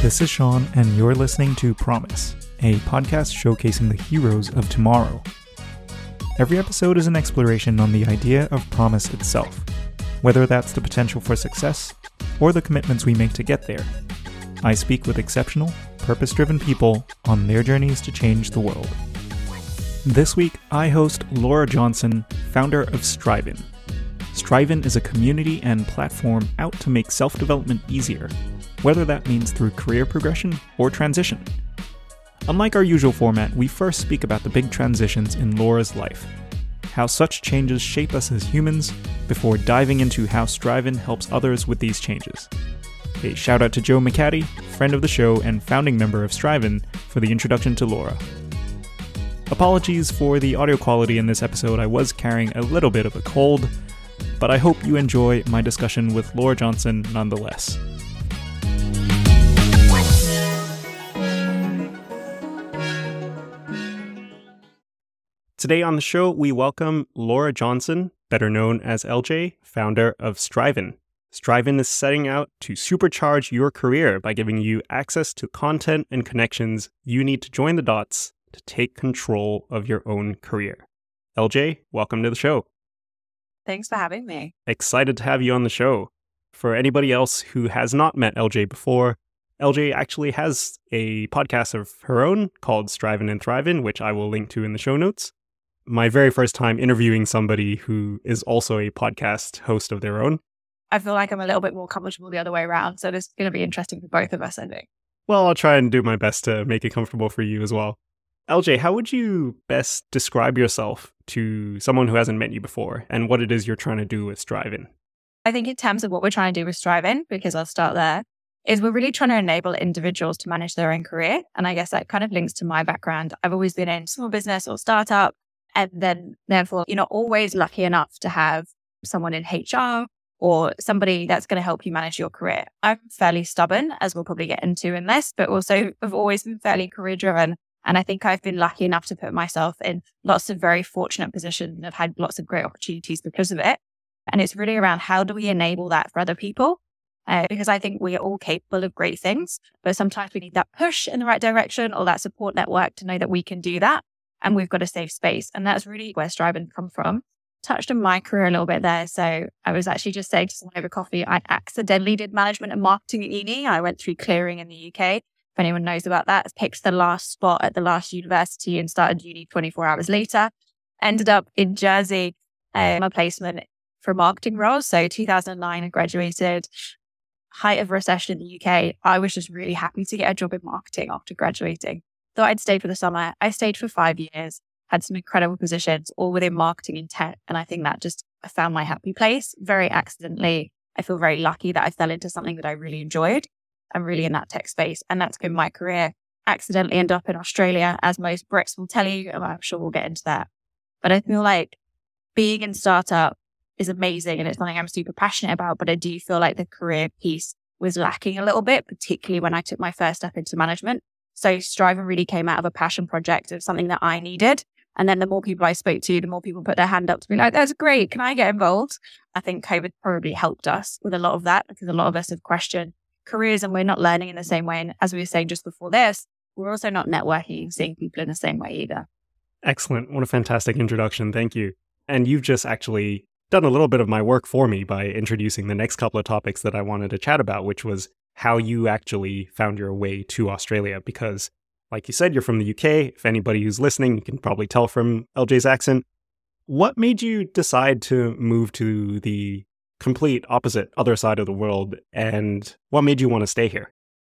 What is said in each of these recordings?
This is Sean, and you're listening to Promise, a podcast showcasing the heroes of tomorrow. Every episode is an exploration on the idea of promise itself, whether that's the potential for success or the commitments we make to get there. I speak with exceptional, purpose driven people on their journeys to change the world. This week, I host Laura Johnson, founder of Strivin. Strivin is a community and platform out to make self development easier, whether that means through career progression or transition. Unlike our usual format, we first speak about the big transitions in Laura's life, how such changes shape us as humans, before diving into how Strivin helps others with these changes. A shout out to Jo McCatty, friend of the show and founding member of Strivin, for the introduction to Laura. Apologies for the audio quality in this episode, I was carrying a little bit of a cold, but I hope you enjoy my discussion with Laura Johnson nonetheless. Today on the show, we welcome Laura Johnson, better known as LJ, founder of Strivin. Strivin is setting out to supercharge your career by giving you access to content and connections you need to join the dots to take control of your own career. LJ, welcome to the show. Thanks for having me. Excited to have you on the show. For anybody else who has not met LJ before, LJ actually has a podcast of her own called Strivin' and Thrivin', which I will link to in the show notes. My very first time interviewing somebody who is also a podcast host of their own. I feel like I'm a little bit more comfortable the other way around. So this is going to be interesting for both of us, I think. Well, I'll try and do my best to make it comfortable for you as well. LJ, how would you best describe yourself to someone who hasn't met you before and what it is you're trying to do with Strivin? I think, in terms of what we're trying to do with Strivin, because I'll start there, is we're really trying to enable individuals to manage their own career. And I guess that kind of links to my background. I've always been in small business or startup. And then, therefore, you're not always lucky enough to have someone in HR or somebody that's going to help you manage your career. I'm fairly stubborn, as we'll probably get into in this, but also have always been fairly career driven. And I think I've been lucky enough to put myself in lots of very fortunate positions and have had lots of great opportunities because of it. And it's really around how do we enable that for other people? Uh, because I think we are all capable of great things, but sometimes we need that push in the right direction or that support network to know that we can do that. And we've got a safe space. And that's really where Strivin come from. Touched on my career a little bit there. So I was actually just saying to someone over coffee, I accidentally did management and marketing at uni. I went through clearing in the UK if anyone knows about that, picked the last spot at the last university and started uni 24 hours later. Ended up in Jersey, um, a placement for marketing roles. So 2009, I graduated. Height of recession in the UK. I was just really happy to get a job in marketing after graduating. Thought I'd stay for the summer. I stayed for five years, had some incredible positions, all within marketing and tech. And I think that just I found my happy place very accidentally. I feel very lucky that I fell into something that I really enjoyed. I'm really in that tech space. And that's been my career. Accidentally end up in Australia, as most Brits will tell you. I'm sure we'll get into that. But I feel like being in startup is amazing and it's something I'm super passionate about. But I do feel like the career piece was lacking a little bit, particularly when I took my first step into management. So Strivin really came out of a passion project of something that I needed. And then the more people I spoke to, the more people put their hand up to be like, that's great. Can I get involved? I think COVID probably helped us with a lot of that because a lot of us have questioned careers and we're not learning in the same way. And as we were saying just before this, we're also not networking, seeing people in the same way either. Excellent. What a fantastic introduction. Thank you. And you've just actually done a little bit of my work for me by introducing the next couple of topics that I wanted to chat about, which was how you actually found your way to Australia. Because, like you said, you're from the UK. If anybody who's listening, you can probably tell from LJ's accent. What made you decide to move to the complete opposite other side of the world. And what made you want to stay here?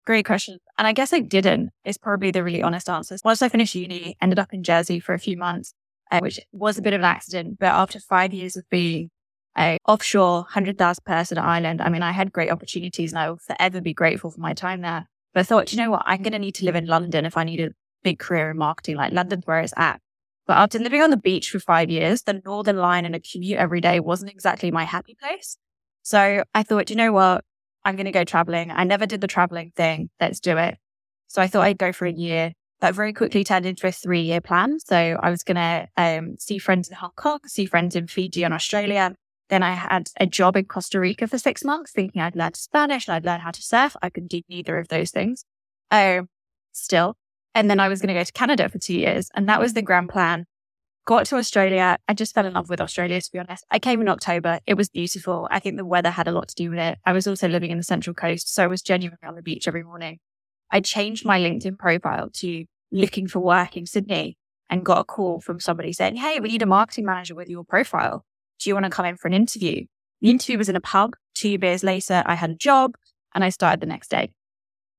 Great question. And I guess I didn't, is probably the really honest answer. Once I finished uni, ended up in Jersey for a few months, uh, which was a bit of an accident. But after five years of being a offshore 100,000 person island, I mean, I had great opportunities and I will forever be grateful for my time there. But I thought, you know what? I'm going to need to live in London if I need a big career in marketing. Like London's where it's at. But after living on the beach for five years, the Northern Line and a commute every day wasn't exactly my happy place. So I thought, you know what? I'm going to go traveling. I never did the traveling thing. Let's do it. So I thought I'd go for a year. That very quickly turned into a three year plan. So I was going to um, see friends in Hong Kong, see friends in Fiji and Australia. Then I had a job in Costa Rica for six months, thinking I'd learn Spanish and I'd learn how to surf. I could do neither of those things. Um, still. And then I was going to go to Canada for two years. And that was the grand plan. Got to Australia. I just fell in love with Australia, to be honest. I came in October. It was beautiful. I think the weather had a lot to do with it. I was also living in the Central Coast. So I was genuinely on the beach every morning. I changed my LinkedIn profile to looking for work in Sydney and got a call from somebody saying, Hey, we need a marketing manager with your profile. Do you want to come in for an interview? The interview was in a pub. Two years later, I had a job and I started the next day.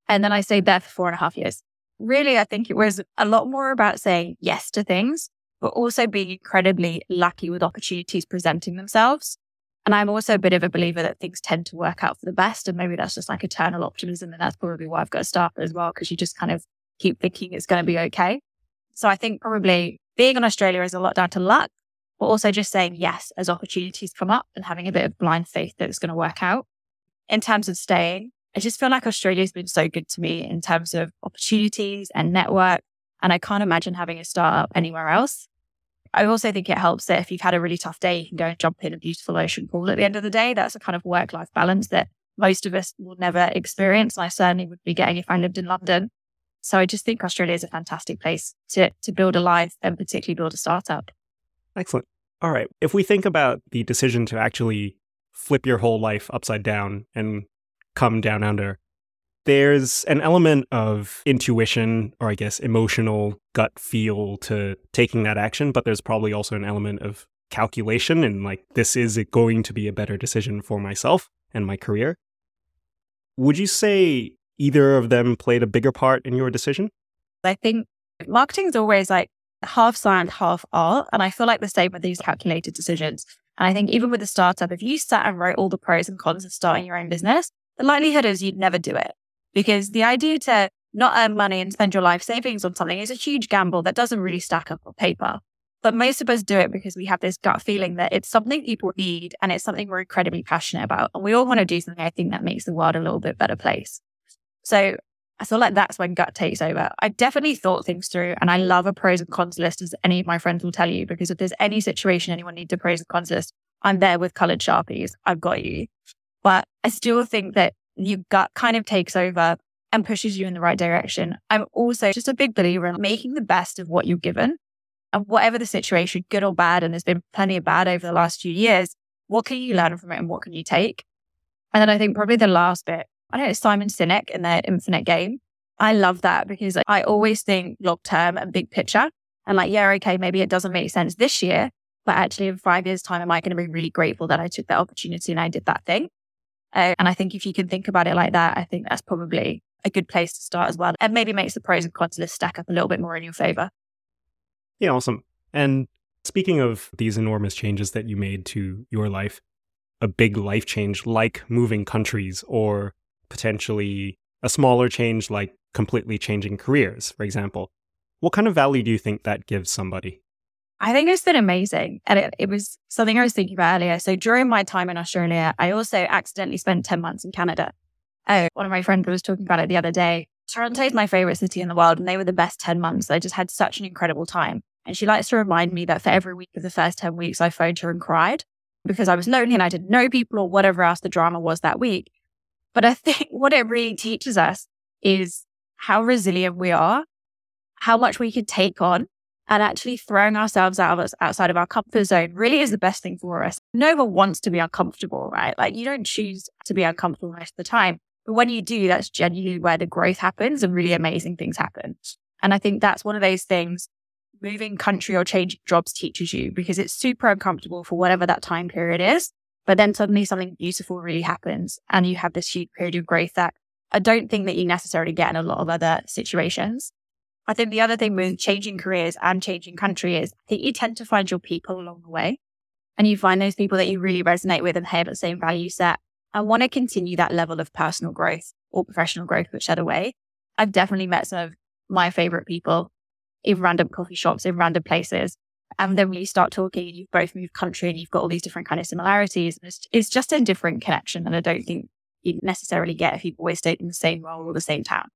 And then I stayed there for four and a half years. Really, I think it was a lot more about saying yes to things, but also being incredibly lucky with opportunities presenting themselves. And I'm also a bit of a believer that things tend to work out for the best. And maybe that's just like eternal optimism. And that's probably why I've got to start as well, because you just kind of keep thinking it's going to be okay. So I think probably being in Australia is a lot down to luck, but also just saying yes as opportunities come up and having a bit of blind faith that it's going to work out. In terms of staying, I just feel like Australia's been so good to me in terms of opportunities and network. And I can't imagine having a startup anywhere else. I also think it helps that if you've had a really tough day, you can go and jump in a beautiful ocean pool at the end of the day. That's a kind of work life balance that most of us will never experience. And I certainly would be getting if I lived in London. So I just think Australia is a fantastic place to, to build a life and particularly build a startup. Excellent. All right. If we think about the decision to actually flip your whole life upside down and come down under, there's an element of intuition or I guess emotional gut feel to taking that action, but there's probably also an element of calculation and like, this is it going to be a better decision for myself and my career. Would you say either of them played a bigger part in your decision? I think marketing is always like half science, half art. And I feel like the same with these calculated decisions. And I think even with a startup, if you sat and wrote all the pros and cons of starting your own business, the likelihood is you'd never do it because the idea to not earn money and spend your life savings on something is a huge gamble that doesn't really stack up on paper. But most of us do it because we have this gut feeling that it's something people need and it's something we're incredibly passionate about. And we all want to do something I think that makes the world a little bit better place. So I feel like that's when gut takes over. I definitely thought things through and I love a pros and cons list, as any of my friends will tell you, because if there's any situation anyone needs a pros and cons list, I'm there with colored Sharpies. I've got you. But I still think that your gut kind of takes over and pushes you in the right direction. I'm also just a big believer in making the best of what you're given and whatever the situation, good or bad, and there's been plenty of bad over the last few years, what can you learn from it and what can you take? And then I think probably the last bit I don't know, Simon Sinek in their infinite game. I love that because I always think long term and big picture. And like, yeah, okay, maybe it doesn't make sense this year, but actually in five years' time, am I going to be really grateful that I took that opportunity and I did that thing? Uh, and I think if you can think about it like that, I think that's probably a good place to start as well. And maybe makes the pros and cons list stack up a little bit more in your favor. Yeah, awesome. And speaking of these enormous changes that you made to your life, a big life change like moving countries or potentially a smaller change like completely changing careers, for example. What kind of value do you think that gives somebody? I think it's been amazing. And it, it, was something I was thinking about earlier. So during my time in Australia, I also accidentally spent 10 months in Canada. Oh, one of my friends was talking about it the other day. Toronto is my favorite city in the world, and they were the best 10 months. I just had such an incredible time. And she likes to remind me that for every week of the first 10 weeks, I phoned her and cried because I was lonely and I didn't know people or whatever else the drama was that week. But I think what it really teaches us is how resilient we are, how much we can take on, and actually throwing ourselves out of outside of our comfort zone really is the best thing for us. No one wants to be uncomfortable, right? Like you don't choose to be uncomfortable most of the time. But when you do, that's genuinely where the growth happens and really amazing things happen. And I think that's one of those things moving country or changing jobs teaches you because it's super uncomfortable for whatever that time period is. But then suddenly something beautiful really happens and you have this huge period of growth that I don't think that you necessarily get in a lot of other situations. I think the other thing with changing careers and changing country is that you tend to find your people along the way and you find those people that you really resonate with and have the same value set and want to continue that level of personal growth or professional growth, whichever way. I've definitely met some of my favorite people in random coffee shops, in random places and then when you start talking, you've both moved country and you've got all these different kind of similarities. It's, it's just a different connection. And I don't think you necessarily get if you've always stayed in the same role or the same town.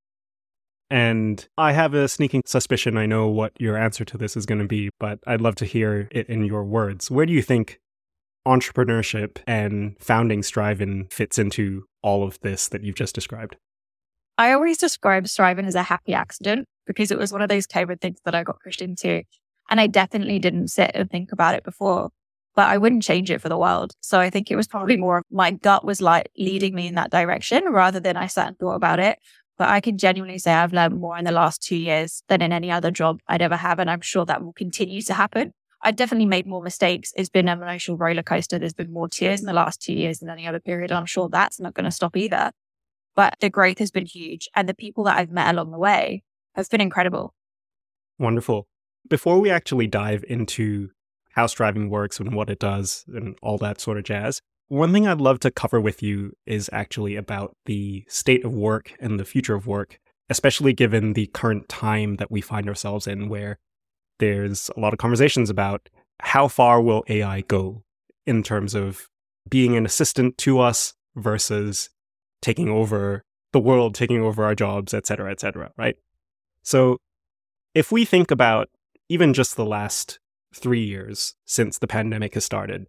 And I have a sneaking suspicion I know what your answer to this is going to be, but I'd love to hear it in your words. Where do you think entrepreneurship and founding Strivin fits into all of this that you've just described? I always describe Strivin as a happy accident because it was one of those COVID things that I got pushed into. And I definitely didn't sit and think about it before, but I wouldn't change it for the world. So I think it was probably more my gut was like leading me in that direction rather than I sat and thought about it. But I can genuinely say I've learned more in the last two years than in any other job I'd ever have. And I'm sure that will continue to happen. I definitely made more mistakes. It's been an emotional roller coaster. There's been more tears in the last two years than any other period. And I'm sure that's not going to stop either. But the growth has been huge. And the people that I've met along the way have been incredible. Wonderful. Before we actually dive into how Strivin works and what it does and all that sort of jazz, one thing I'd love to cover with you is actually about the state of work and the future of work, especially given the current time that we find ourselves in, where there's a lot of conversations about how far will AI go in terms of being an assistant to us versus taking over the world, taking over our jobs, et cetera, et cetera, right? So if we think about even just the last three years since the pandemic has started,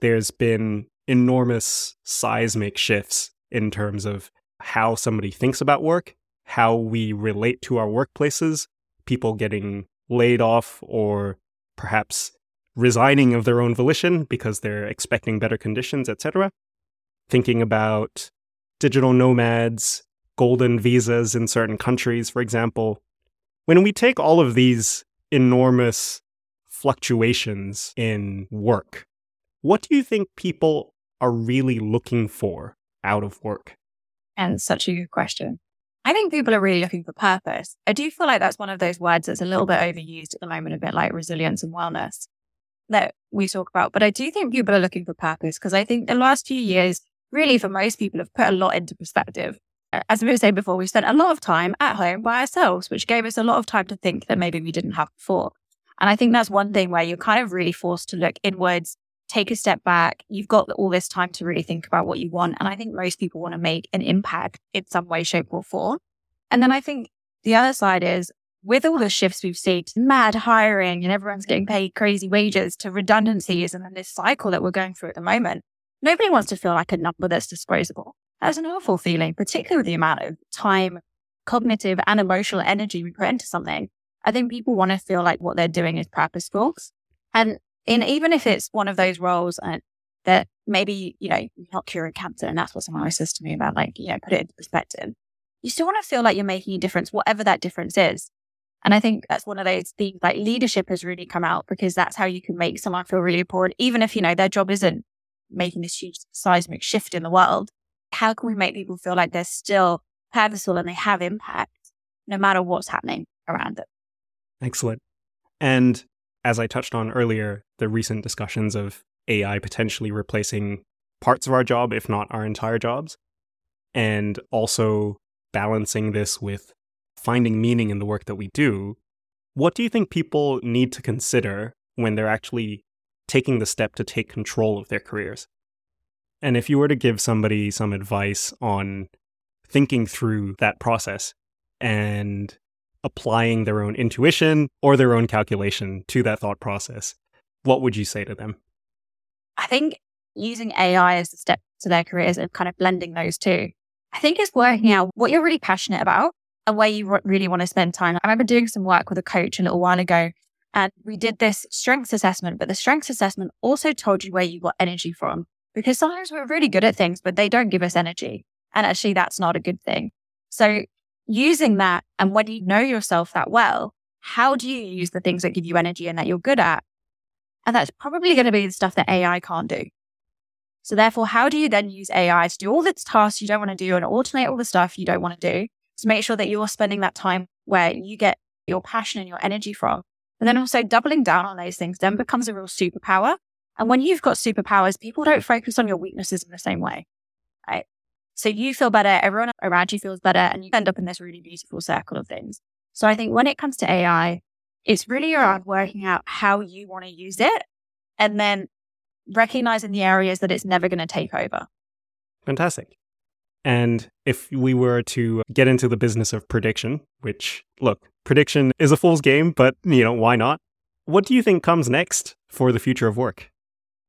there's been enormous seismic shifts in terms of how somebody thinks about work, how we relate to our workplaces, people getting laid off or perhaps resigning of their own volition because they're expecting better conditions, etc. Thinking about digital nomads, golden visas in certain countries, for example. When we take all of these enormous fluctuations in work, what do you think people are really looking for out of work? And such a good question. I think people are really looking for purpose. I do feel like that's one of those words that's a little bit overused at the moment, a bit like resilience and wellness that we talk about. But I do think people are looking for purpose because I think the last few years, really for most people, have put a lot into perspective. As we were saying before, we spent a lot of time at home by ourselves, which gave us a lot of time to think that maybe we didn't have before. And I think that's one thing where you're kind of really forced to look inwards take a step back. You've got all this time to really think about what you want. And I think most people want to make an impact in some way, shape, or form. And then I think the other side is with all the shifts we've seen, mad hiring and everyone's getting paid crazy wages to redundancies and then this cycle that we're going through at the moment, nobody wants to feel like a number that's disposable. That's an awful feeling, particularly with the amount of time, cognitive and emotional energy we put into something. I think people want to feel like what they're doing is purposeful. And in even if it's one of those roles and that maybe, you know, you're not curing cancer and that's what someone always says to me about like, you know, put it into perspective. You still want to feel like you're making a difference, whatever that difference is. And I think that's one of those things like leadership has really come out because that's how you can make someone feel really important, even if, you know, their job isn't making this huge seismic shift in the world. How can we make people feel like they're still purposeful and they have impact no matter what's happening around them? Excellent. And as I touched on earlier, the recent discussions of AI potentially replacing parts of our job, if not our entire jobs, and also balancing this with finding meaning in the work that we do. What do you think people need to consider when they're actually taking the step to take control of their careers? And if you were to give somebody some advice on thinking through that process and applying their own intuition or their own calculation to that thought process, what would you say to them? I think using AI as a step to their careers and kind of blending those two. I think is working out what you're really passionate about and where you really want to spend time. I remember doing some work with a coach a little while ago and we did this strengths assessment, but the strengths assessment also told you where you got energy from because sometimes we're really good at things, but they don't give us energy. And actually that's not a good thing. So using that and when you know yourself that well, how do you use the things that give you energy and that you're good at? And that's probably going to be the stuff that AI can't do. So therefore, how do you then use AI to do all the tasks you don't want to do and automate all the stuff you don't want to do to make sure that you're spending that time where you get your passion and your energy from? And then also doubling down on those things then becomes a real superpower. And when you've got superpowers, people don't focus on your weaknesses in the same way, right? So you feel better, everyone around you feels better, and you end up in this really beautiful circle of things. So I think when it comes to AI, it's really around working out how you want to use it and then recognizing the areas that it's never going to take over. Fantastic. And if we were to get into the business of prediction, which look, prediction is a fool's game, but you know, why not? What do you think comes next for the future of work?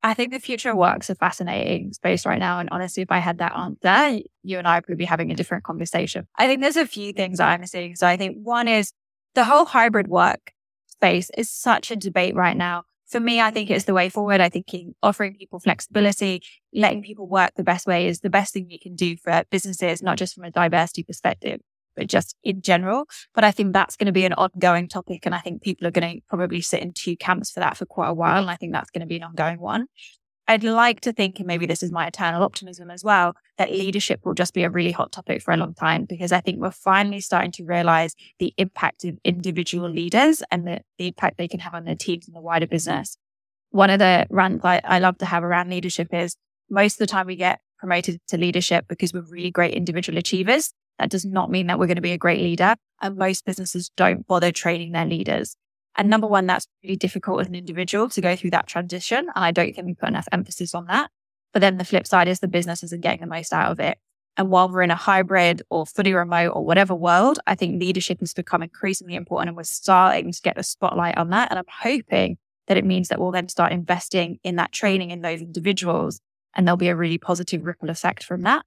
I think the future of work's a fascinating space right now. And honestly, if I had that answer, you and I would be having a different conversation. I think there's a few things I'm seeing. So I think one is the whole hybrid work space is such a debate right now. For me, I think it's the way forward. I think offering people flexibility, letting people work the best way is the best thing you can do for businesses, not just from a diversity perspective but just in general. But I think that's going to be an ongoing topic. And I think people are going to probably sit in two camps for that for quite a while. And I think that's going to be an ongoing one. I'd like to think, and maybe this is my eternal optimism as well, that leadership will just be a really hot topic for a long time because I think we're finally starting to realize the impact of individual leaders and the, the impact they can have on their teams and the wider business. One of the rants I, I love to have around leadership is most of the time we get promoted to leadership because we're really great individual achievers. That does not mean that we're going to be a great leader. And most businesses don't bother training their leaders. And number one, that's really difficult as an individual to go through that transition. And I don't think we put enough emphasis on that. But then the flip side is the business isn't getting the most out of it. And while we're in a hybrid or fully remote or whatever world, I think leadership has become increasingly important and we're starting to get the spotlight on that. And I'm hoping that it means that we'll then start investing in that training in those individuals and there'll be a really positive ripple effect from that.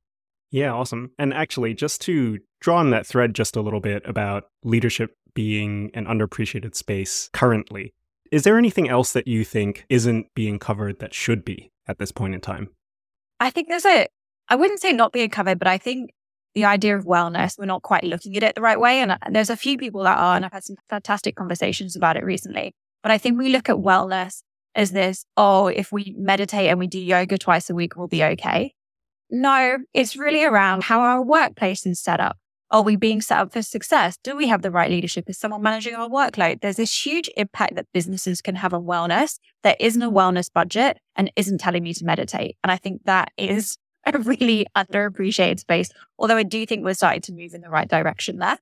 Yeah, awesome. And actually, just to draw on that thread just a little bit about leadership being an underappreciated space currently, is there anything else that you think isn't being covered that should be at this point in time? I think there's a, I wouldn't say not being covered, but I think the idea of wellness, we're not quite looking at it the right way. And uh, there's a few people that are, and I've had some fantastic conversations about it recently. But I think we look at wellness as this, oh, if we meditate and we do yoga twice a week, we'll be okay. No, it's really around how our workplace is set up. Are we being set up for success? Do we have the right leadership? Is someone managing our workload? There's this huge impact that businesses can have on wellness. There isn't a wellness budget and isn't telling me to meditate. And I think that is a really underappreciated space. Although I do think we're starting to move in the right direction there.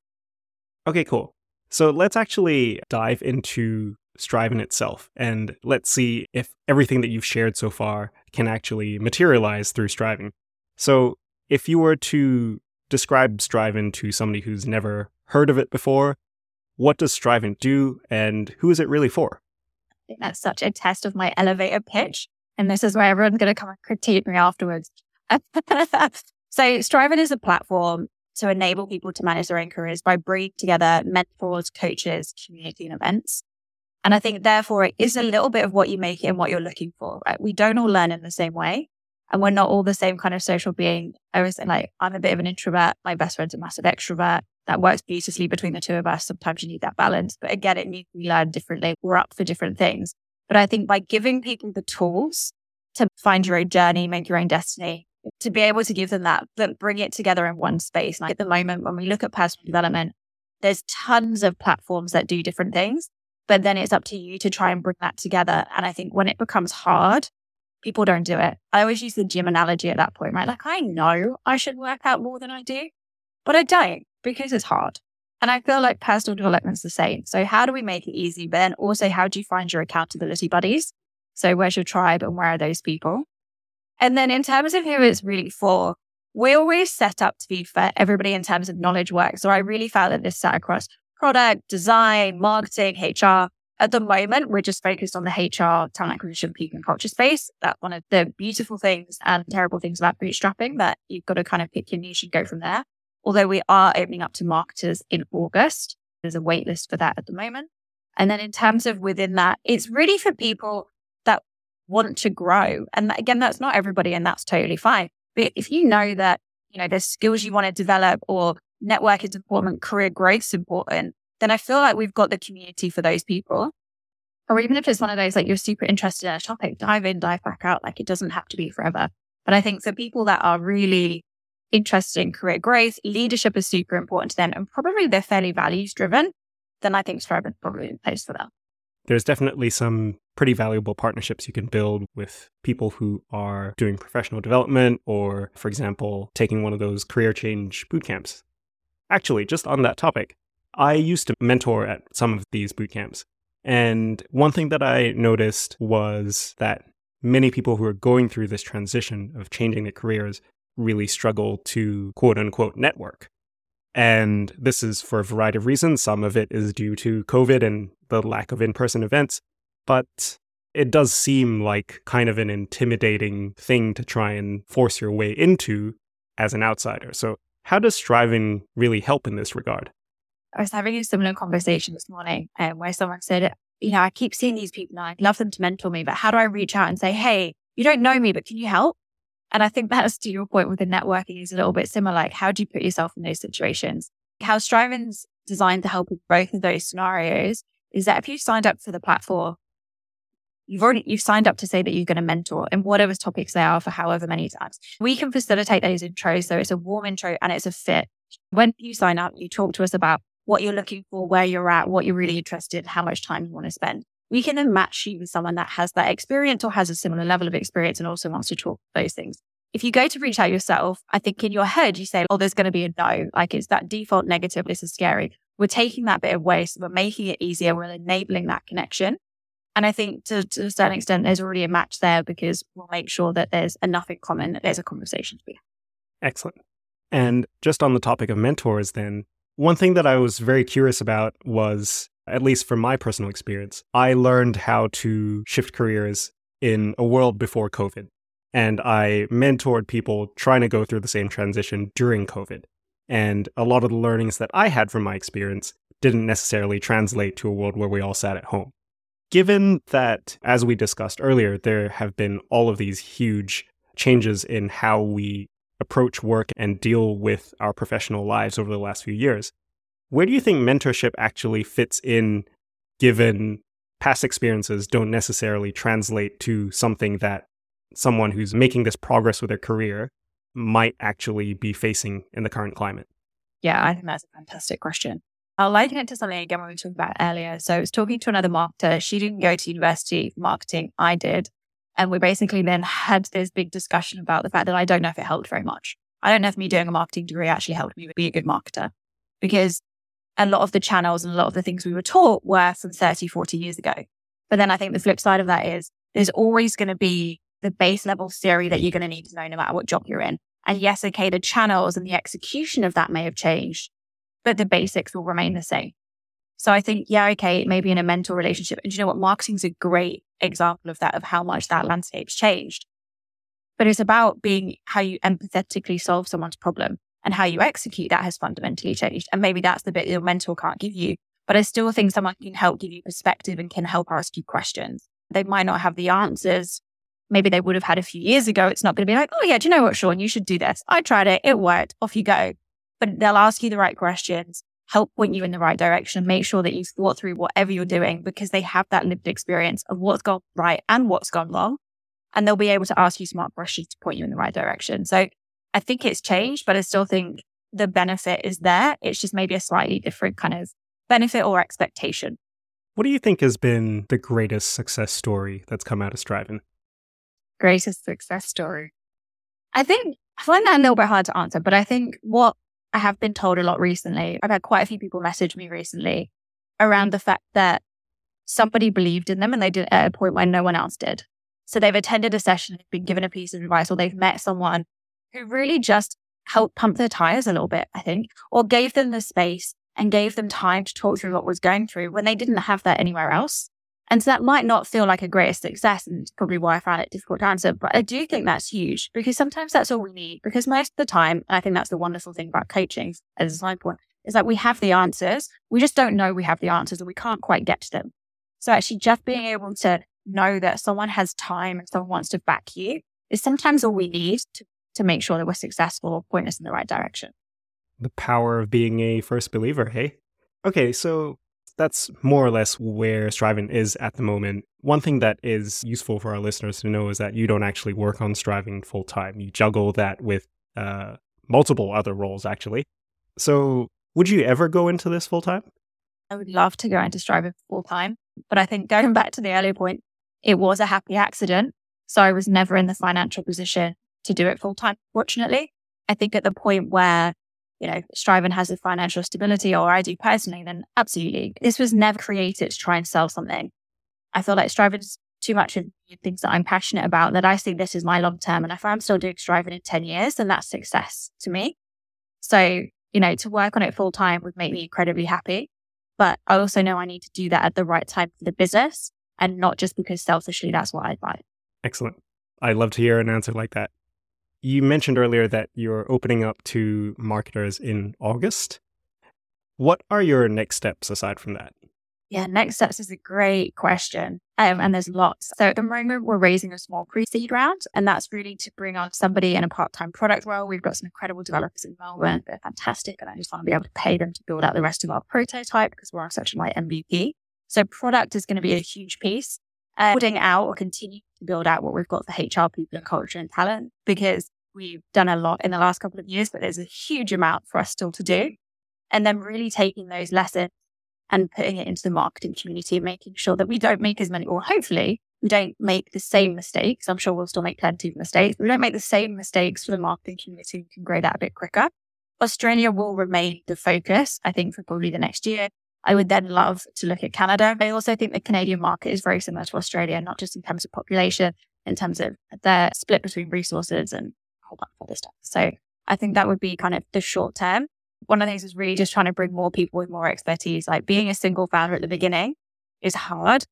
Okay, cool. So let's actually dive into Strivin itself and let's see if everything that you've shared so far can actually materialize through Strivin. So, if you were to describe Strivin to somebody who's never heard of it before, what does Strivin do and who is it really for? I think that's such a test of my elevator pitch. And this is where everyone's going to come and critique me afterwards. so, Strivin is a platform to enable people to manage their own careers by bringing together mentors, coaches, community, and events. And I think, therefore, it is a little bit of what you make it and what you're looking for, right? We don't all learn in the same way and we're not all the same kind of social being. I was like, I'm a bit of an introvert. My best friend's a massive extrovert. That works beautifully between the two of us. Sometimes you need that balance, but again, it needs to be learned differently. We're up for different things. But I think by giving people the tools to find your own journey, make your own destiny, to be able to give them that, but bring it together in one space. Like at the moment, when we look at personal development, there's tons of platforms that do different things, but then it's up to you to try and bring that together. And I think when it becomes hard, people don't do it. I always use the gym analogy at that point, right? Like I know I should work out more than I do, but I don't because it's hard. And I feel like personal development's the same. So how do we make it easy? But then also, how do you find your accountability buddies? So where's your tribe and where are those people? And then in terms of who it's really for, we always set up to be for everybody in terms of knowledge work. So I really felt that this sat across product, design, marketing, HR, at the moment, we're just focused on the HR talent acquisition people and culture space. That's one of the beautiful things and terrible things about bootstrapping that you've got to kind of pick your niche and go from there. Although we are opening up to marketers in August. There's a wait list for that at the moment. And then in terms of within that, it's really for people that want to grow. And again, that's not everybody and that's totally fine. But if you know that, you know, there's skills you want to develop or network is important, career growth is important, then I feel like we've got the community for those people. Or even if it's one of those like you're super interested in a topic, dive in, dive back out. Like it doesn't have to be forever. But I think for people that are really interested in career growth, leadership is super important to them, and probably they're fairly values driven, then I think Strive is probably in place for them. There's definitely some pretty valuable partnerships you can build with people who are doing professional development or, for example, taking one of those career change boot camps. Actually, just on that topic, I used to mentor at some of these boot camps. And one thing that I noticed was that many people who are going through this transition of changing their careers really struggle to quote unquote network. And this is for a variety of reasons. Some of it is due to COVID and the lack of in person events. But it does seem like kind of an intimidating thing to try and force your way into as an outsider. So, how does Strivin really help in this regard? I was having a similar conversation this morning um, where someone said, you know, I keep seeing these people and I'd love them to mentor me, but how do I reach out and say, hey, you don't know me, but can you help? And I think that's to your point with the networking is a little bit similar. Like, how do you put yourself in those situations? How Strivin's designed to help with both of those scenarios is that if you signed up for the platform, you've already you've signed up to say that you're going to mentor in whatever topics they are for however many times. We can facilitate those intros. So it's a warm intro and it's a fit. When you sign up, you talk to us about what you're looking for, where you're at, what you're really interested, in, how much time you want to spend. We can then match you with someone that has that experience or has a similar level of experience and also wants to talk those things. If you go to reach out yourself, I think in your head, you say, oh, there's going to be a no. Like it's that default negative. This is scary. We're taking that bit away. So we're making it easier. We're enabling that connection. And I think to, to a certain extent, there's already a match there because we'll make sure that there's enough in common that there's a conversation to be had. Excellent. And just on the topic of mentors, then, one thing that I was very curious about was, at least from my personal experience, I learned how to shift careers in a world before COVID. And I mentored people trying to go through the same transition during COVID. And a lot of the learnings that I had from my experience didn't necessarily translate to a world where we all sat at home. Given that, as we discussed earlier, there have been all of these huge changes in how we approach work and deal with our professional lives over the last few years. Where do you think mentorship actually fits in, given past experiences don't necessarily translate to something that someone who's making this progress with their career might actually be facing in the current climate? Yeah, I think that's a fantastic question. I'll liken it to something again we were talking about earlier. So I was talking to another marketer. She didn't go to university marketing. I did. And we basically then had this big discussion about the fact that I don't know if it helped very much. I don't know if me doing a marketing degree actually helped me be a good marketer because a lot of the channels and a lot of the things we were taught were from 30, 40 years ago. But then I think the flip side of that is there's always going to be the base level theory that you're going to need to know no matter what job you're in. And yes, okay, the channels and the execution of that may have changed, but the basics will remain the same. So I think, yeah, okay, maybe in a mentor relationship. And you know what? Marketing's a great example of that, of how much that landscape's changed. But it's about being how you empathetically solve someone's problem and how you execute that has fundamentally changed. And maybe that's the bit your mentor can't give you. But I still think someone can help give you perspective and can help ask you questions. They might not have the answers. Maybe they would have had a few years ago. It's not going to be like, oh, yeah, do you know what, Sean? You should do this. I tried it. It worked. Off you go. But they'll ask you the right questions help point you in the right direction, make sure that you've thought through whatever you're doing because they have that lived experience of what's gone right and what's gone wrong. And they'll be able to ask you smart questions to point you in the right direction. So I think it's changed, but I still think the benefit is there. It's just maybe a slightly different kind of benefit or expectation. What do you think has been the greatest success story that's come out of Strivin? Greatest success story. I think I find that a little bit hard to answer, but I think what I have been told a lot recently. I've had quite a few people message me recently around the fact that somebody believed in them and they did at a point where no one else did. So they've attended a session, been given a piece of advice, or they've met someone who really just helped pump their tires a little bit, I think, or gave them the space and gave them time to talk through what was going through when they didn't have that anywhere else. And so that might not feel like a great success, and it's probably why I found it difficult to answer. But I do think that's huge because sometimes that's all we need. Because most of the time, I think that's the wonderful thing about coaching as a side point, is that we have the answers. We just don't know we have the answers and we can't quite get to them. So actually just being able to know that someone has time and someone wants to back you is sometimes all we need to, to make sure that we're successful or point us in the right direction. The power of being a first believer, hey? Okay, so that's more or less where Strivin is at the moment. One thing that is useful for our listeners to know is that you don't actually work on Strivin full time. You juggle that with uh, multiple other roles, actually. So, would you ever go into this full time? I would love to go into Strivin full time. But I think going back to the earlier point, it was a happy accident. So I was never in the financial position to do it full time, fortunately. I think at the point where you know, Strivin has the financial stability or I do personally, then absolutely. This was never created to try and sell something. I feel like Strivin's too much of things that I'm passionate about that I see this as my long term. And if I'm still doing Strivin in 10 years, then that's success to me. So, you know, to work on it full time would make me incredibly happy. But I also know I need to do that at the right time for the business. and not just because selfishly that's what I'd buy. Excellent. I love to hear an answer like that. You mentioned earlier that you're opening up to marketers in August. What are your next steps aside from that? Yeah, next steps is a great question. Um, and there's lots. So at the moment, we're raising a small pre seed round, and that's really to bring on somebody in a part time product role. We've got some incredible developers in Melbourne. They're fantastic. And I just want to be able to pay them to build out the rest of our prototype because we're on such a light MVP. So product is going to be a huge piece. Uh, building out or continue to build out what we've got for HR people and culture and talent because we've done a lot in the last couple of years, but there's a huge amount for us still to do. Mm-hmm. And then really taking those lessons and putting it into the marketing community and making sure that we don't make as many, or hopefully we don't make the same mistakes. I'm sure we'll still make plenty of mistakes. We don't make the same mistakes for the marketing community. We can grow that a bit quicker. Australia will remain the focus, I think, for probably the next year. I would then love to look at Canada. I also think the Canadian market is very similar to Australia, not just in terms of population, in terms of their split between resources and whole bunch of other stuff. So I think that would be kind of the short term one of the things is really just trying to bring more people with more expertise. Like being a single founder at the beginning is hard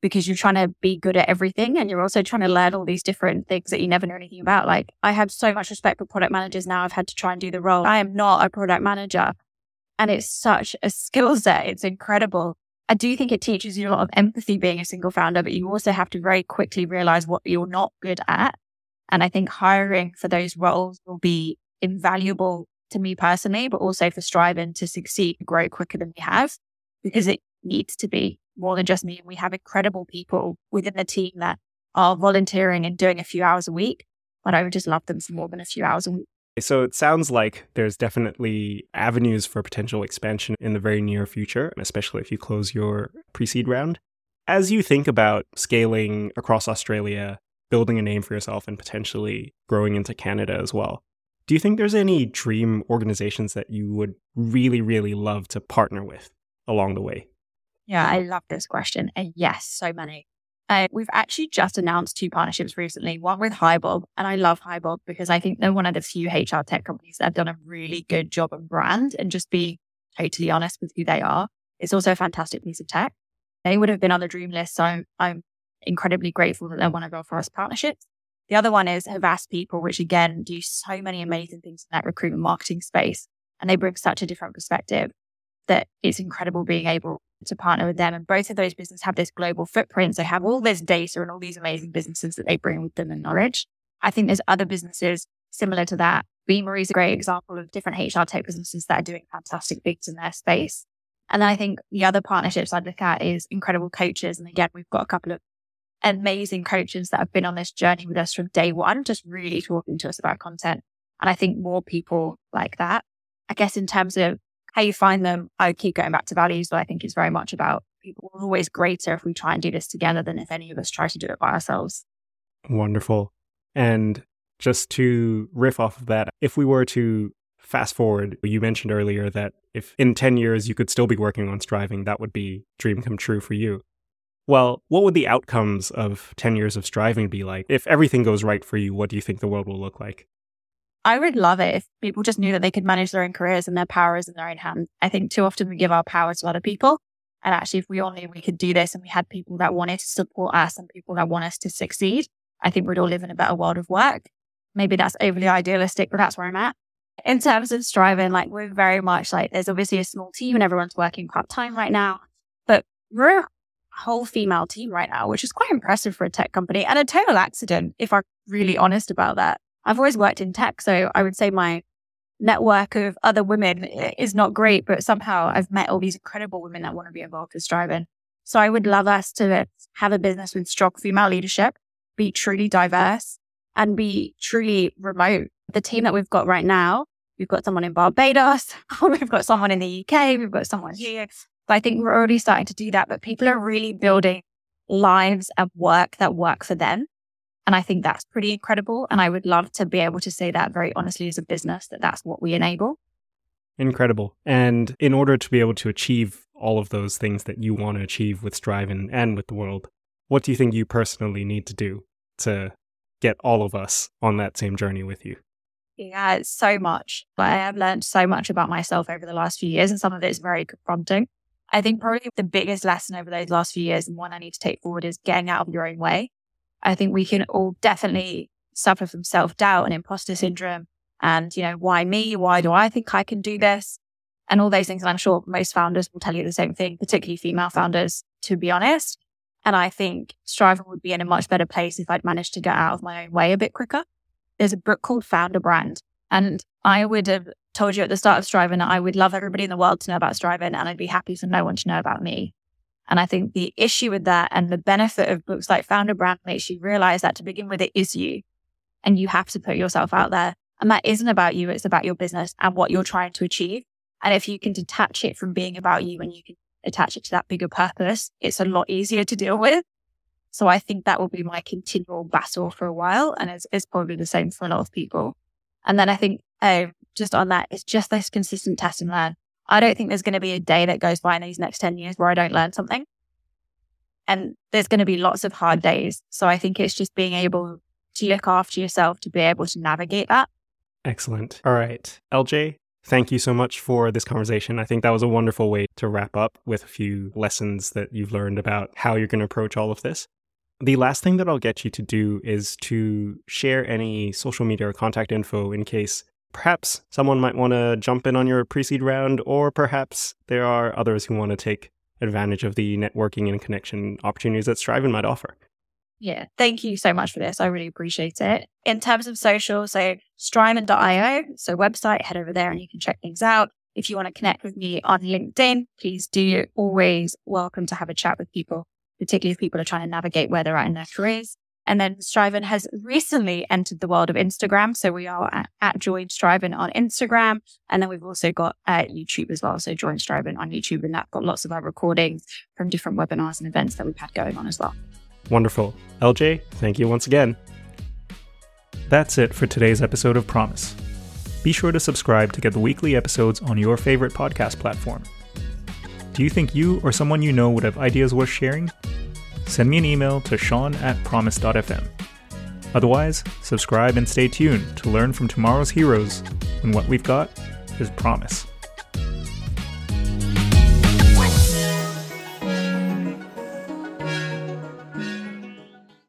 because you're trying to be good at everything and you're also trying to learn all these different things that you never know anything about. Like I have so much respect for product managers now. I've had to try and do the role. I am not a product manager and it's such a skill set. It's incredible. I do think it teaches you a lot of empathy being a single founder, but you also have to very quickly realize what you're not good at. And I think hiring for those roles will be invaluable to me personally, but also for Strivin to succeed and grow quicker than we have because it needs to be more than just me. And we have incredible people within the team that are volunteering and doing a few hours a week, but I would just love them for more than a few hours a week. So it sounds like there's definitely avenues for potential expansion in the very near future, especially if you close your pre seed round. As you think about scaling across Australia, building a name for yourself, and potentially growing into Canada as well, do you think there's any dream organizations that you would really, really love to partner with along the way? Yeah, I love this question. And yes, so many. Uh, we've actually just announced two partnerships recently, one with HiBob. And I love HiBob because I think they're one of the few HR tech companies that have done a really good job of brand and just be totally honest with who they are. It's also a fantastic piece of tech. They would have been on the dream list. So I'm incredibly grateful that they're one of our first partnerships. The other one is Havas People, which again do so many amazing things in that recruitment marketing space. And they bring such a different perspective that it's incredible being able to partner with them. And both of those businesses have this global footprint. So have all this data and all these amazing businesses that they bring with them and knowledge. I think there's other businesses similar to that. Beamer is a great example of different HR tech businesses that are doing fantastic things in their space. And then I think the other partnerships I'd look at is incredible coaches. And again, we've got a couple of amazing coaches that have been on this journey with us from day one, just really talking to us about content. And I think more people like that. I guess in terms of how you find them, I keep going back to values, but I think it's very much about people are always greater if we try and do this together than if any of us try to do it by ourselves. Wonderful. And just to riff off of that, if we were to fast forward, you mentioned earlier that if in 10 years you could still be working on Strivin, that would be dream come true for you. Well, what would the outcomes of 10 years of Strivin be like? If everything goes right for you, what do you think the world will look like? I would love it if people just knew that they could manage their own careers and their power is in their own hands. I think too often we give our power to other people. And actually, if we all knew we could do this and we had people that wanted to support us and people that want us to succeed, I think we'd all live in a better world of work. Maybe that's overly idealistic, but that's where I'm at. In terms of Strivin, like we're very much like there's obviously a small team and everyone's working part time right now, but we're whole female team right now, which is quite impressive for a tech company and a total accident, if I'm really honest about that. I've always worked in tech, so I would say my network of other women is not great, but somehow I've met all these incredible women that want to be involved with Strivin. So I would love us to have a business with strong female leadership, be truly diverse and be truly remote. The team that we've got right now, we've got someone in Barbados, we've got someone in the UK, we've got someone here, but I think we're already starting to do that, but people are really building lives and work that work for them. And I think that's pretty incredible. And I would love to be able to say that very honestly as a business that that's what we enable. Incredible. And in order to be able to achieve all of those things that you want to achieve with Strive and, and with the world, what do you think you personally need to do to get all of us on that same journey with you? Yeah, so much. I have learned so much about myself over the last few years, and some of it is very confronting. I think probably the biggest lesson over those last few years and one I need to take forward is getting out of your own way. I think we can all definitely suffer from self doubt and imposter syndrome. And, you know, why me? Why do I think I can do this? And all those things. And I'm sure most founders will tell you the same thing, particularly female founders, to be honest. And I think Strivin would be in a much better place if I'd managed to get out of my own way a bit quicker. There's a book called Founder Brand. And I would have told you at the start of Strivin, I would love everybody in the world to know about Strivin and I'd be happy for no one to know about me. And I think the issue with that and the benefit of books like Founder Brand makes you realize that to begin with, it is you and you have to put yourself out there. And that isn't about you. It's about your business and what you're trying to achieve. And if you can detach it from being about you and you can attach it to that bigger purpose, it's a lot easier to deal with. So I think that will be my continual battle for a while. And it's, it's probably the same for a lot of people. And then I think, um, just on that, it's just this consistent test and learn. I don't think there's going to be a day that goes by in these next 10 years where I don't learn something. And there's going to be lots of hard days. So I think it's just being able to look after yourself to be able to navigate that. Excellent. All right. LJ, thank you so much for this conversation. I think that was a wonderful way to wrap up with a few lessons that you've learned about how you're going to approach all of this. The last thing that I'll get you to do is to share any social media or contact info in case perhaps someone might want to jump in on your pre seed round, or perhaps there are others who want to take advantage of the networking and connection opportunities that Strivin might offer. Yeah, thank you so much for this. I really appreciate it. In terms of social, so strivin.io, so website, head over there and you can check things out. If you want to connect with me on LinkedIn, please do. Always welcome to have a chat with people, particularly if people are trying to navigate where they're at in their careers. And then Strivin has recently entered the world of Instagram. So we are at, at Join Strivin on Instagram. And then we've also got uh, YouTube as well. So Join Strivin on YouTube. And that's got lots of our recordings from different webinars and events that we've had going on as well. Wonderful. LJ, thank you once again. That's it for today's episode of Promise. Be sure to subscribe to get the weekly episodes on your favorite podcast platform. Do you think you or someone you know would have ideas worth sharing? Send me an email to sean at promise.fm. Otherwise, subscribe and stay tuned to learn from tomorrow's heroes when what we've got is promise.